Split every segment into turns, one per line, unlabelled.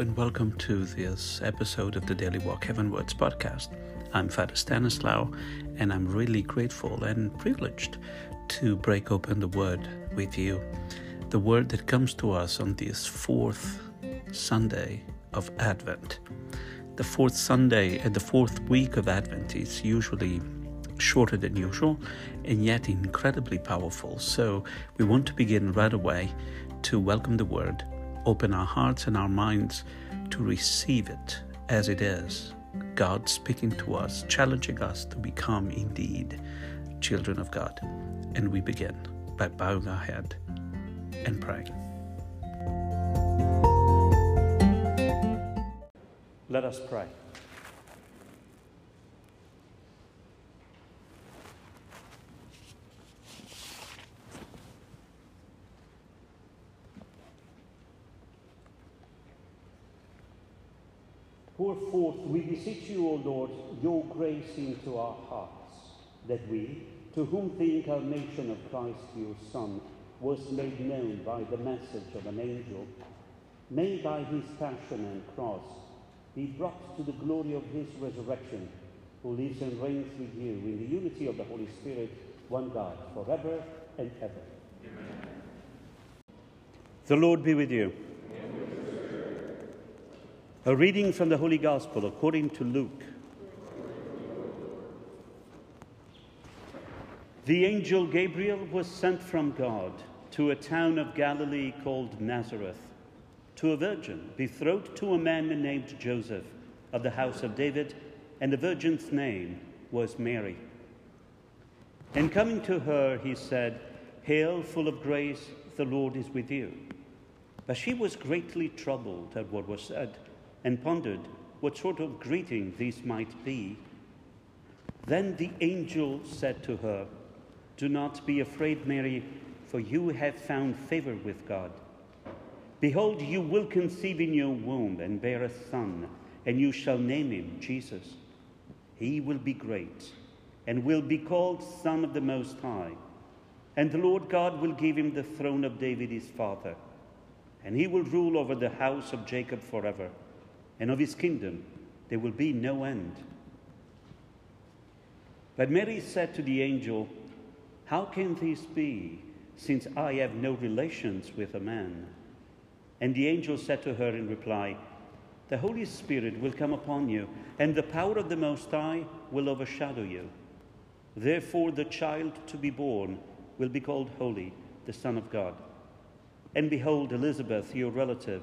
and welcome to this episode of the Daily Walk Heavenwards podcast. I'm Father Stanislaw, and I'm really grateful and privileged to break open the Word with you. The Word that comes to us on this fourth Sunday of Advent. The fourth Sunday and the fourth week of Advent is usually shorter than usual and yet incredibly powerful. So we want to begin right away to welcome the Word open our hearts and our minds to receive it as it is. God speaking to us, challenging us to become indeed children of God. And we begin by bowing our head and praying. Let us pray. Forth, we beseech you, O Lord, your grace into our hearts, that we, to whom the incarnation of Christ your Son was made known by the message of an angel, may by his passion and cross be brought to the glory of his resurrection, who lives and reigns with you in the unity of the Holy Spirit, one God, forever and ever. Amen. The Lord be with you. A reading from the Holy Gospel according to Luke. The angel Gabriel was sent from God to a town of Galilee called Nazareth to a virgin betrothed to a man named Joseph of the house of David, and the virgin's name was Mary. And coming to her, he said, Hail, full of grace, the Lord is with you. But she was greatly troubled at what was said and pondered what sort of greeting this might be. Then the angel said to her, Do not be afraid, Mary, for you have found favor with God. Behold, you will conceive in your womb and bear a son, and you shall name him Jesus. He will be great and will be called Son of the Most High. And the Lord God will give him the throne of David his father, and he will rule over the house of Jacob forever and of his kingdom there will be no end. But Mary said to the angel, How can this be, since I have no relations with a man? And the angel said to her in reply, The Holy Spirit will come upon you, and the power of the Most High will overshadow you. Therefore, the child to be born will be called Holy, the Son of God. And behold, Elizabeth, your relative,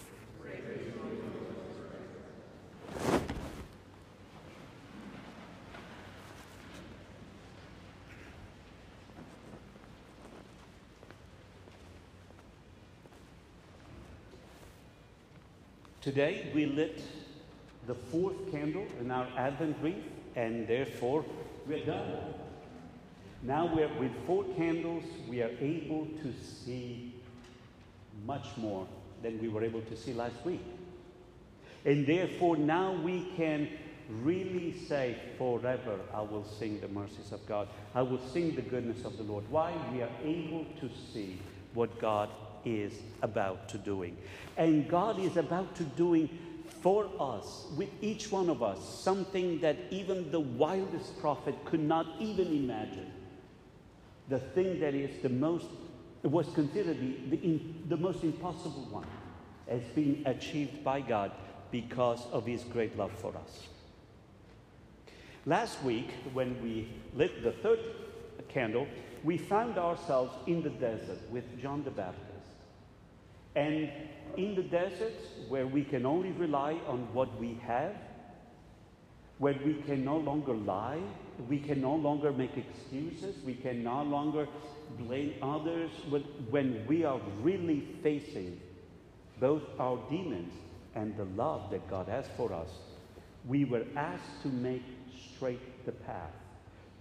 Today we lit the fourth candle in our Advent wreath, and therefore we're done. Now we're, with four candles, we are able to see much more than we were able to see last week. And therefore now we can really say, Forever I will sing the mercies of God. I will sing the goodness of the Lord. Why? We are able to see what God is about to doing. And God is about to doing for us, with each one of us, something that even the wildest prophet could not even imagine. The thing that is the most, was considered the, the, the most impossible one, has been achieved by God because of his great love for us. Last week, when we lit the third candle, we found ourselves in the desert with John the Baptist. And in the desert, where we can only rely on what we have, where we can no longer lie, we can no longer make excuses, we can no longer blame others, when we are really facing both our demons and the love that God has for us, We were asked to make straight the path,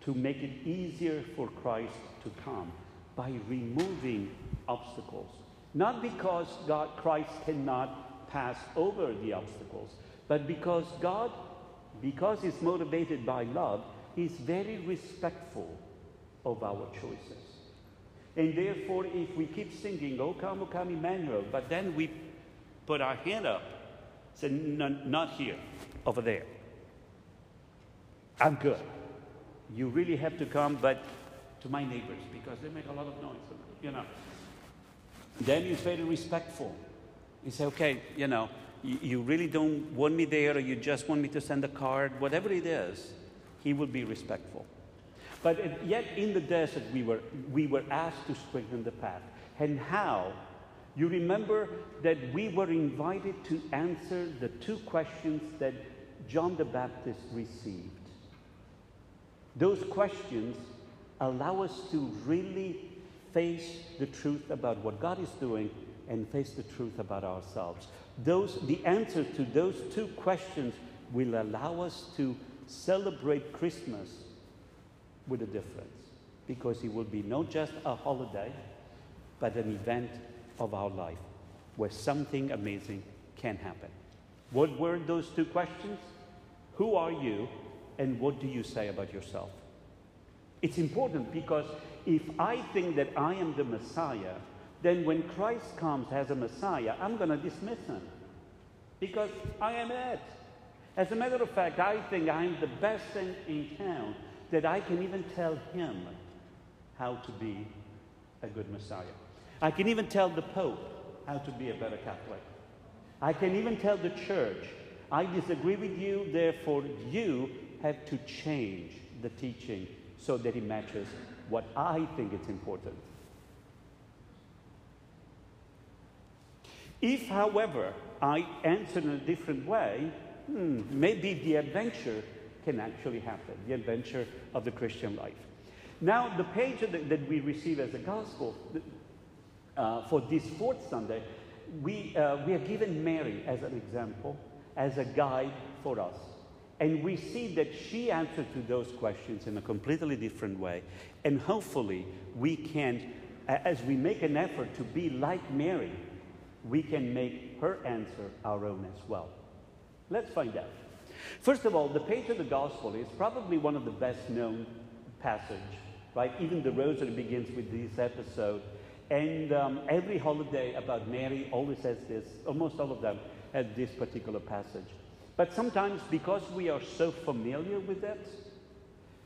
to make it easier for Christ to come by removing obstacles. Not because God, Christ cannot pass over the obstacles, but because God, because He's motivated by love, He's very respectful of our choices. And therefore, if we keep singing, O come, O come, Emmanuel, but then we put our hand up, say, not here, over there. I'm good. You really have to come, but to my neighbors, because they make a lot of noise, you know. Then he's very respectful. He say, okay, you know, you, you really don't want me there, or you just want me to send a card, whatever it is, he will be respectful. But yet in the desert, we were, we were asked to strengthen the path. And how? You remember that we were invited to answer the two questions that John the Baptist received. Those questions allow us to really face the truth about what God is doing and face the truth about ourselves. Those, the answer to those two questions will allow us to celebrate Christmas with a difference because it will be not just a holiday, but an event of our life where something amazing can happen. What were those two questions? Who are you and what do you say about yourself? It's important because if I think that I am the Messiah, then when Christ comes as a Messiah, I'm going to dismiss him because I am it. As a matter of fact, I think I'm the best thing in town that I can even tell him how to be a good Messiah. I can even tell the Pope how to be a better Catholic. I can even tell the church, I disagree with you, therefore you have to change the teaching so that it matches what I think is important. If, however, I answer in a different way, hmm, maybe the adventure can actually happen, the adventure of the Christian life. Now, the page that, that we receive as a gospel uh, for this fourth Sunday, we, uh, we are given Mary as an example, as a guide for us. And we see that she answered to those questions in a completely different way. And hopefully, we can, as we make an effort to be like Mary, we can make her answer our own as well. Let's find out. First of all, the page of the Gospel is probably one of the best known passage, right? Even the Rosary begins with this episode. And um, every holiday about Mary always has this, almost all of them have this particular passage. But sometimes, because we are so familiar with that,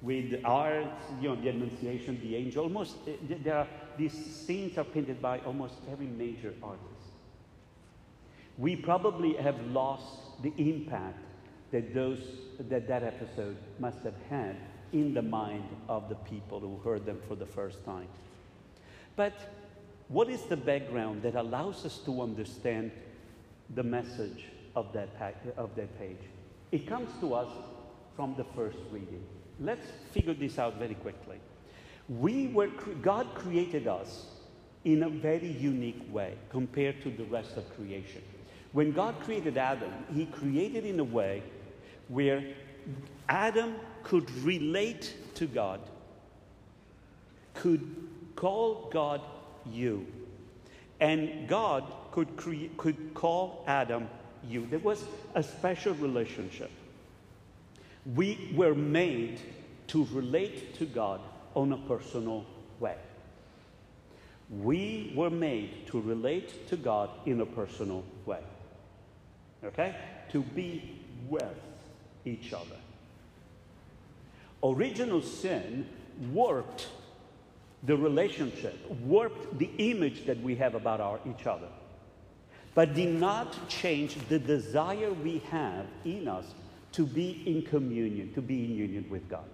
with art, you know, the Annunciation, the angel, almost eh, there are, these scenes are painted by almost every major artist. We probably have lost the impact that those that that episode must have had in the mind of the people who heard them for the first time. But what is the background that allows us to understand the message of that, of that page. It comes to us from the first reading. Let's figure this out very quickly. We were, God created us in a very unique way compared to the rest of creation. When God created Adam, he created in a way where Adam could relate to God, could call God you, and God could, cre- could call Adam you. There was a special relationship. We were made to relate to God on a personal way. We were made to relate to God in a personal way. Okay? To be with each other. Original sin warped the relationship, warped the image that we have about our, each other but did not change the desire we have in us to be in communion, to be in union with God.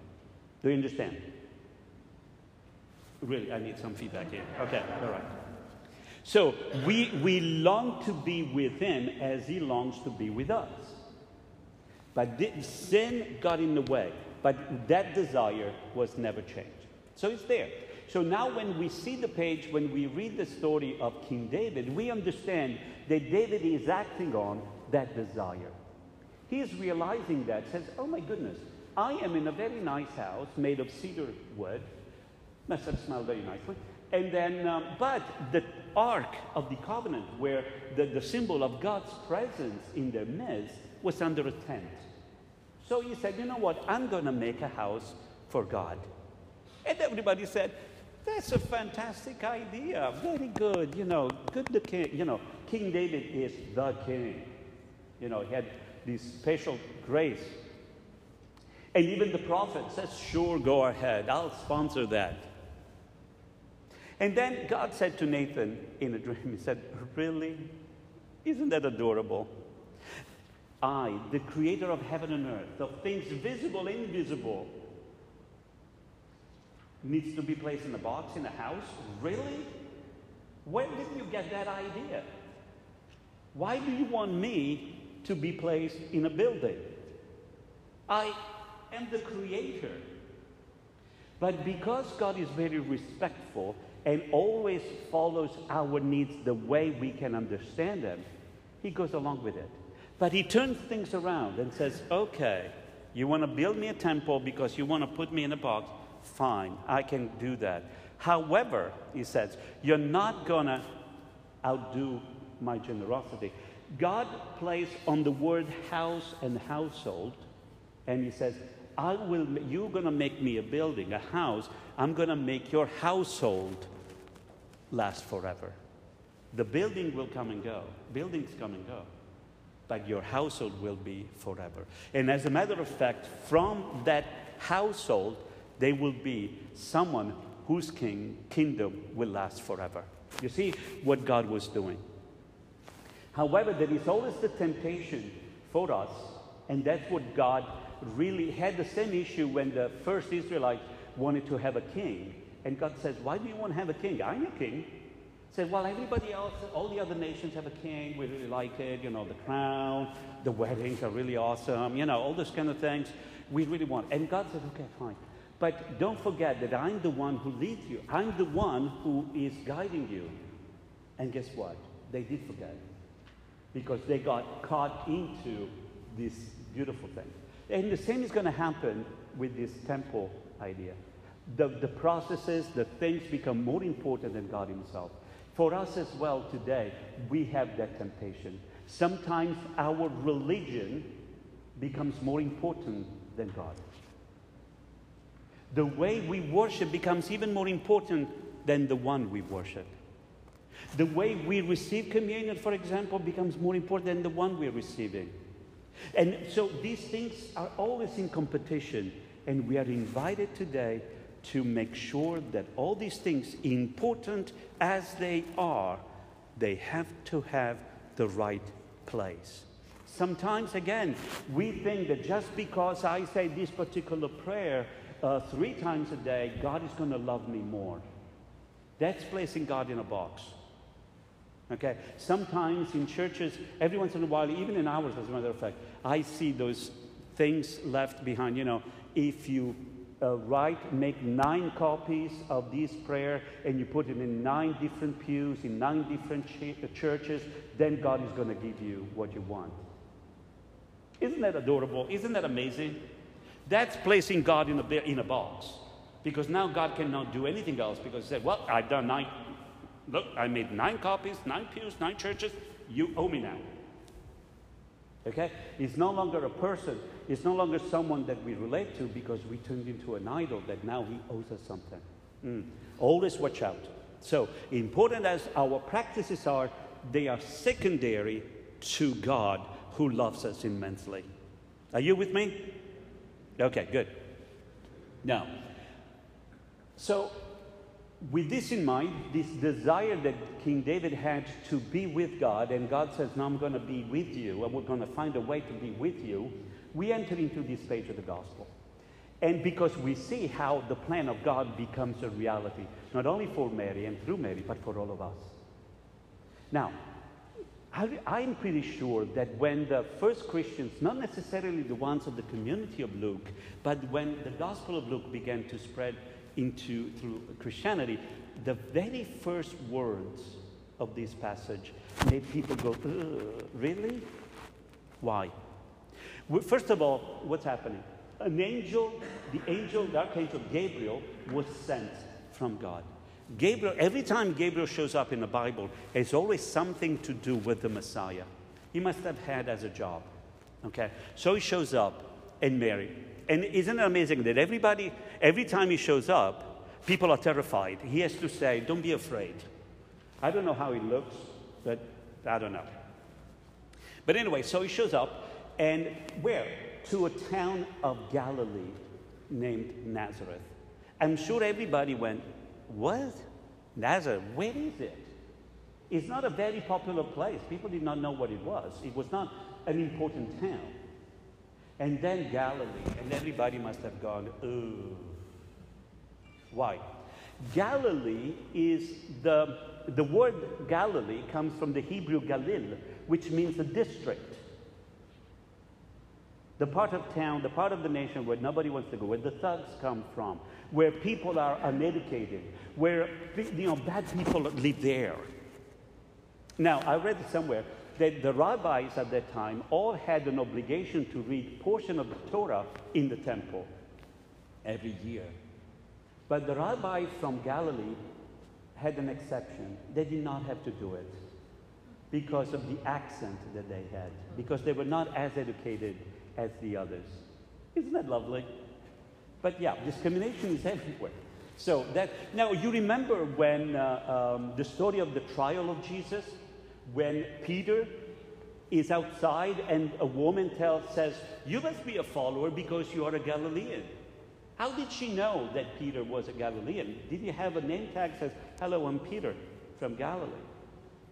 Do you understand? Really, I need some feedback here. Okay, all right. So we, we long to be with Him as He longs to be with us. But sin got in the way, but that desire was never changed. So it's there. So now, when we see the page, when we read the story of King David, we understand that David is acting on that desire. He is realizing that, says, Oh my goodness, I am in a very nice house made of cedar wood. Must have smelled very nicely. And then, um, but the Ark of the Covenant, where the, the symbol of God's presence in their midst, was under a tent. So he said, You know what? I'm going to make a house for God. And everybody said, That's a fantastic idea. Very good. You know, good the king. You know, King David is the king. You know, he had this special grace. And even the prophet says, Sure, go ahead. I'll sponsor that. And then God said to Nathan in a dream, He said, Really? Isn't that adorable? I, the creator of heaven and earth, of things visible and invisible, needs to be placed in a box in a house? Really? Where did you get that idea? Why do you want me to be placed in a building? I am the creator. But because God is very respectful and always follows our needs the way we can understand them, he goes along with it. But he turns things around and says, okay, you want to build me a temple because you want to put me in a box? Fine, I can do that. However, he says, you're not going to outdo my generosity. God plays on the word house and household, and he says, I will, you're going to make me a building, a house. I'm going to make your household last forever. The building will come and go. Buildings come and go but your household will be forever. And as a matter of fact, from that household, there will be someone whose king, kingdom will last forever. You see what God was doing. However, there is always the temptation for us, and that's what God really had the same issue when the first Israelites wanted to have a king. And God says, Why do you want to have a king? I'm a king said, well, everybody else, all the other nations have a king. We really like it. You know, the crown, the weddings are really awesome. You know, all those kind of things we really want. And God said, okay, fine. But don't forget that I'm the one who leads you. I'm the one who is guiding you. And guess what? They did forget. Because they got caught into this beautiful thing. And the same is going to happen with this temple idea. The, the processes, the things become more important than God Himself. For us as well today, we have that temptation. Sometimes our religion becomes more important than God. The way we worship becomes even more important than the one we worship. The way we receive communion, for example, becomes more important than the one we're receiving. And so these things are always in competition, and we are invited today to make sure that all these things, important as they are, they have to have the right place. Sometimes, again, we think that just because I say this particular prayer uh, three times a day, God is going to love me more. That's placing God in a box. Okay? Sometimes in churches, every once in a while, even in ours, as a matter of fact, I see those things left behind. You know, if you uh, write, make nine copies of this prayer, and you put it in nine different pews, in nine different ch- uh, churches, then God is going to give you what you want. Isn't that adorable? Isn't that amazing? That's placing God in a, in a box. Because now God cannot do anything else because he said, Well, I've done nine. Look, I made nine copies, nine pews, nine churches. You owe me now. Okay? He's no longer a person. He's no longer someone that we relate to because we turned into an idol that now he owes us something. Mm. Always watch out. So, important as our practices are, they are secondary to God who loves us immensely. Are you with me? Okay, good. Now, so with this in mind, this desire that King David had to be with God, and God says, Now I'm going to be with you, and we're going to find a way to be with you, we enter into this stage of the gospel. And because we see how the plan of God becomes a reality, not only for Mary and through Mary, but for all of us. Now, I'm pretty sure that when the first Christians, not necessarily the ones of the community of Luke, but when the Gospel of Luke began to spread into through Christianity, the very first words of this passage made people go, uh, really? Why? First of all, what's happening? An angel, the angel, the archangel Gabriel, was sent from God. Gabriel, every time Gabriel shows up in the Bible, it's always something to do with the Messiah. He must have had as a job. Okay? So he shows up in Mary. And isn't it amazing that everybody, every time he shows up, people are terrified. He has to say, Don't be afraid. I don't know how he looks, but I don't know. But anyway, so he shows up, and where? To a town of Galilee named Nazareth. I'm sure everybody went, What? Nazareth, where is it? It's not a very popular place. People did not know what it was. It was not an important town. And then Galilee, and everybody must have gone, ooh. Why? Galilee is the, the word Galilee comes from the Hebrew Galil, which means a district. The part of town, the part of the nation where nobody wants to go, where the thugs come from, where people are uneducated, where you know, bad people live there. Now, I read somewhere that the rabbis at that time all had an obligation to read portion of the Torah in the temple every year. But the rabbis from Galilee had an exception. They did not have to do it because of the accent that they had, because they were not as educated as the others. Isn't that lovely? But yeah, discrimination is everywhere. So that now you remember when uh, um, the story of the trial of Jesus, when Peter is outside and a woman tells says, "You must be a follower because you are a Galilean." How did she know that Peter was a Galilean? Did he have a name tag that says, "Hello, I'm Peter from Galilee"?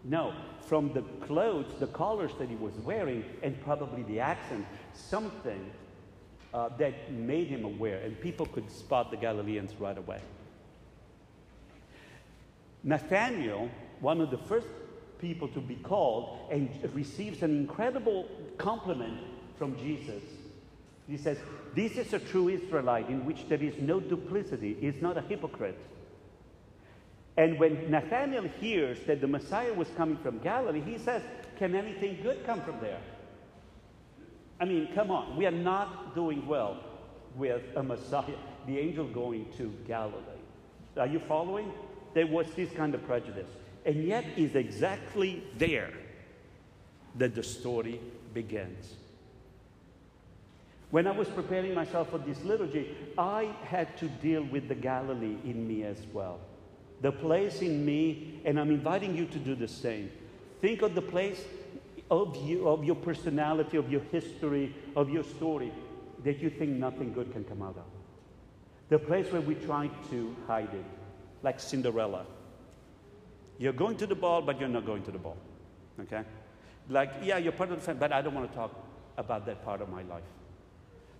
No, from the clothes, the collars that he was wearing, and probably the accent, something uh, that made him aware, and people could spot the Galileans right away. Nathaniel, one of the first people to be called, and receives an incredible compliment from Jesus. He says, This is a true Israelite in which there is no duplicity, is not a hypocrite. And when Nathanael hears that the Messiah was coming from Galilee, he says, Can anything good come from there? I mean, come on, we are not doing well with a Messiah, the angel going to Galilee. Are you following? There was this kind of prejudice. And yet, is exactly there that the story begins. When I was preparing myself for this liturgy, I had to deal with the Galilee in me as well. The place in me, and I'm inviting you to do the same. Think of the place of you, of your personality, of your history, of your story that you think nothing good can come out of. The place where we try to hide it, like Cinderella. You're going to the ball, but you're not going to the ball. Okay? Like, yeah, you're part of the family, but I don't want to talk about that part of my life.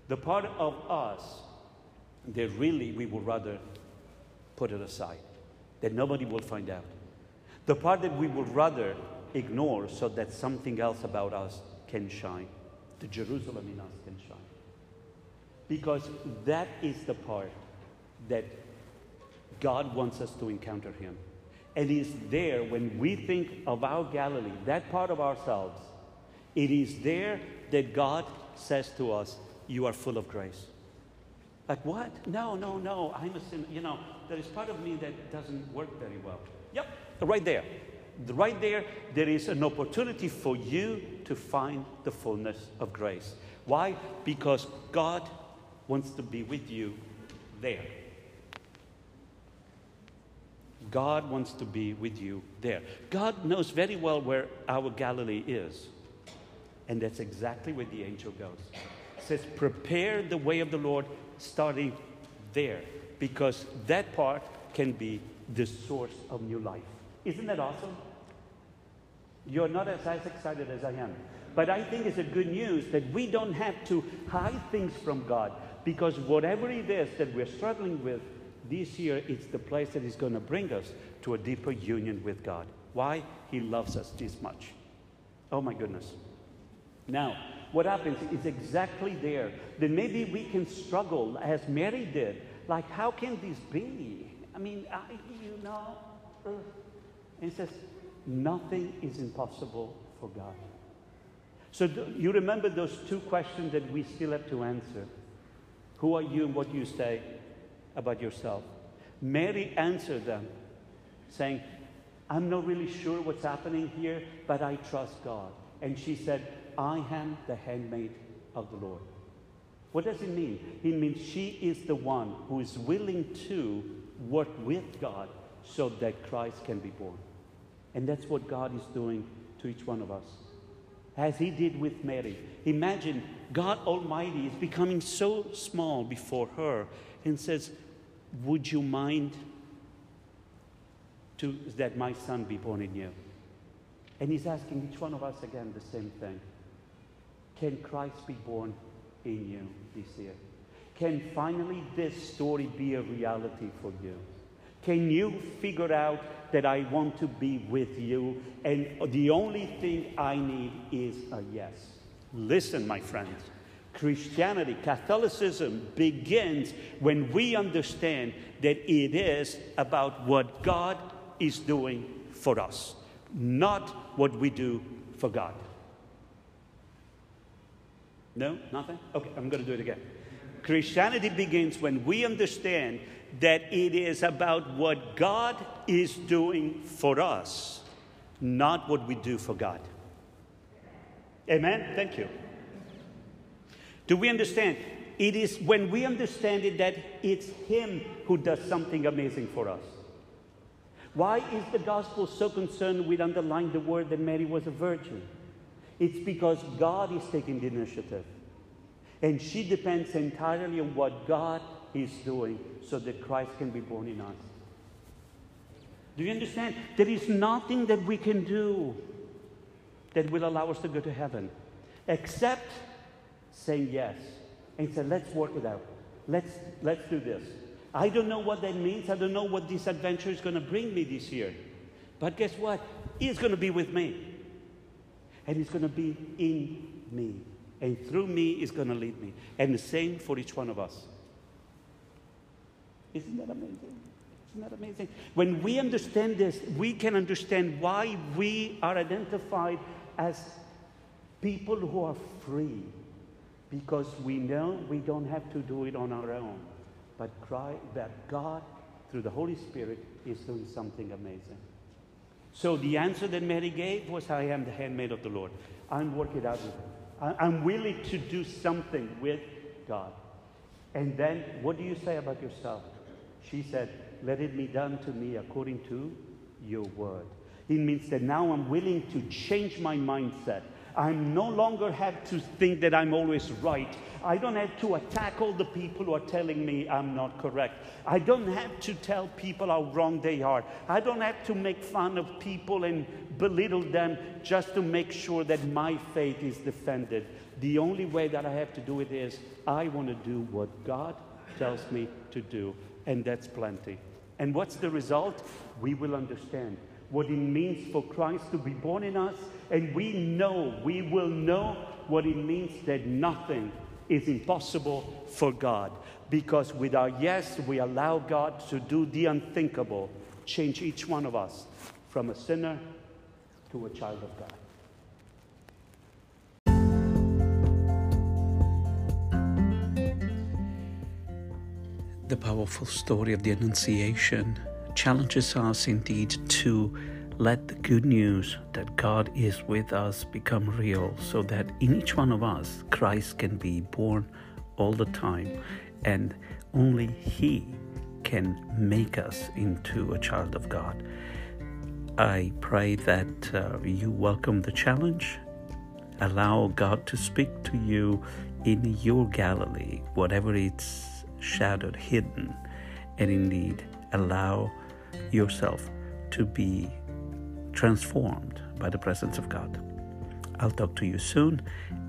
The part of us that really we would rather put it aside, that nobody will find out. The part that we would rather ignore so that something else about us can shine. The Jerusalem in us can shine. Because that is the part that God wants us to encounter Him. And it's there when we think of our Galilee, that part of ourselves, it is there that God says to us, You are full of grace. Like, what? No, no, no. I'm a sinner. You know, there is part of me that doesn't work very well. Yep, right there right there, there is an opportunity for you to find the fullness of grace. Why? Because God wants to be with you there. God wants to be with you there. God knows very well where our Galilee is. And that's exactly where the angel goes. It says, Prepare the way of the Lord, starting there, because that part can be the source of new life. Isn't that awesome? You're not as, as excited as I am. But I think it's a good news that we don't have to hide things from God because whatever it is that we're struggling with this year, it's the place that is going to bring us to a deeper union with God. Why? He loves us this much. Oh my goodness. Now, what happens is exactly there Then maybe we can struggle as Mary did. Like, how can this be? I mean, I, you know. Uh, and it says, Nothing is impossible for God. So, you remember those two questions that we still have to answer Who are you and what do you say about yourself? Mary answered them, saying, I'm not really sure what's happening here, but I trust God. And she said, I am the handmaid of the Lord. What does it mean? It means she is the one who is willing to work with God so that Christ can be born. And that's what God is doing to each one of us. As He did with Mary. Imagine God Almighty is becoming so small before her and says, Would you mind to, that my son be born in you? And He's asking each one of us again the same thing Can Christ be born in you this year? Can finally this story be a reality for you? Can you figure out that I want to be with you and the only thing I need is a yes? Listen, my friends. Christianity, Catholicism begins when we understand that it is about what God is doing for us, not what we do for God. No? Nothing? Okay, I'm going to do it again. Christianity begins when we understand that it is about what God is doing for us, not what we do for God. Amen? Thank you. Do we understand? It is when we understand it that it's Him who does something amazing for us. Why is the gospel so concerned with underlying the word that Mary was a virgin? It's because God is taking the initiative. And she depends entirely on what God is doing so that Christ can be born in us. Do you understand? There is nothing that we can do that will allow us to go to heaven except saying yes and say, let's work it out. Let's, let's do this. I don't know what that means. I don't know what this adventure is going to bring me this year. But guess what? He's going to be with me. And he's going to be in me. And through me, he's going to lead me. And the same for each one of us. Isn't that amazing? Isn't that amazing? When we understand this, we can understand why we are identified as people who are free. Because we know we don't have to do it on our own but cry that God, through the Holy Spirit, is doing something amazing. So the answer that Mary gave was, I am the handmaid of the Lord. I'm working out with him. I'm willing to do something with God. And then what do you say about yourself? She said, Let it be done to me according to your word. It means that now I'm willing to change my mindset. I no longer have to think that I'm always right. I don't have to attack all the people who are telling me I'm not correct. I don't have to tell people how wrong they are. I don't have to make fun of people and belittle them just to make sure that my faith is defended. The only way that I have to do it is I want to do what God tells me to do, and that's plenty. And what's the result? We will understand what it means for Christ to be born in us, and we know, we will know what it means that nothing is impossible for God. Because with our yes, we allow God to do the unthinkable, change each one of us from a sinner to a child of God.
The powerful story of the Annunciation challenges us indeed to let the good news that God is with us become real so that in each one of us, Christ can be born all the time and only He can make us into a child of God. I pray that uh, you welcome the challenge. Allow God to speak to you in your Galilee, whatever it's shadowed, hidden, and indeed allow yourself to be transformed by the presence of God. I'll talk to you soon,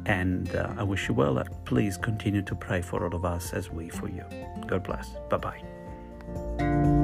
and uh, I wish you well. Please continue to pray for all of us as we for you. God bless. Bye bye.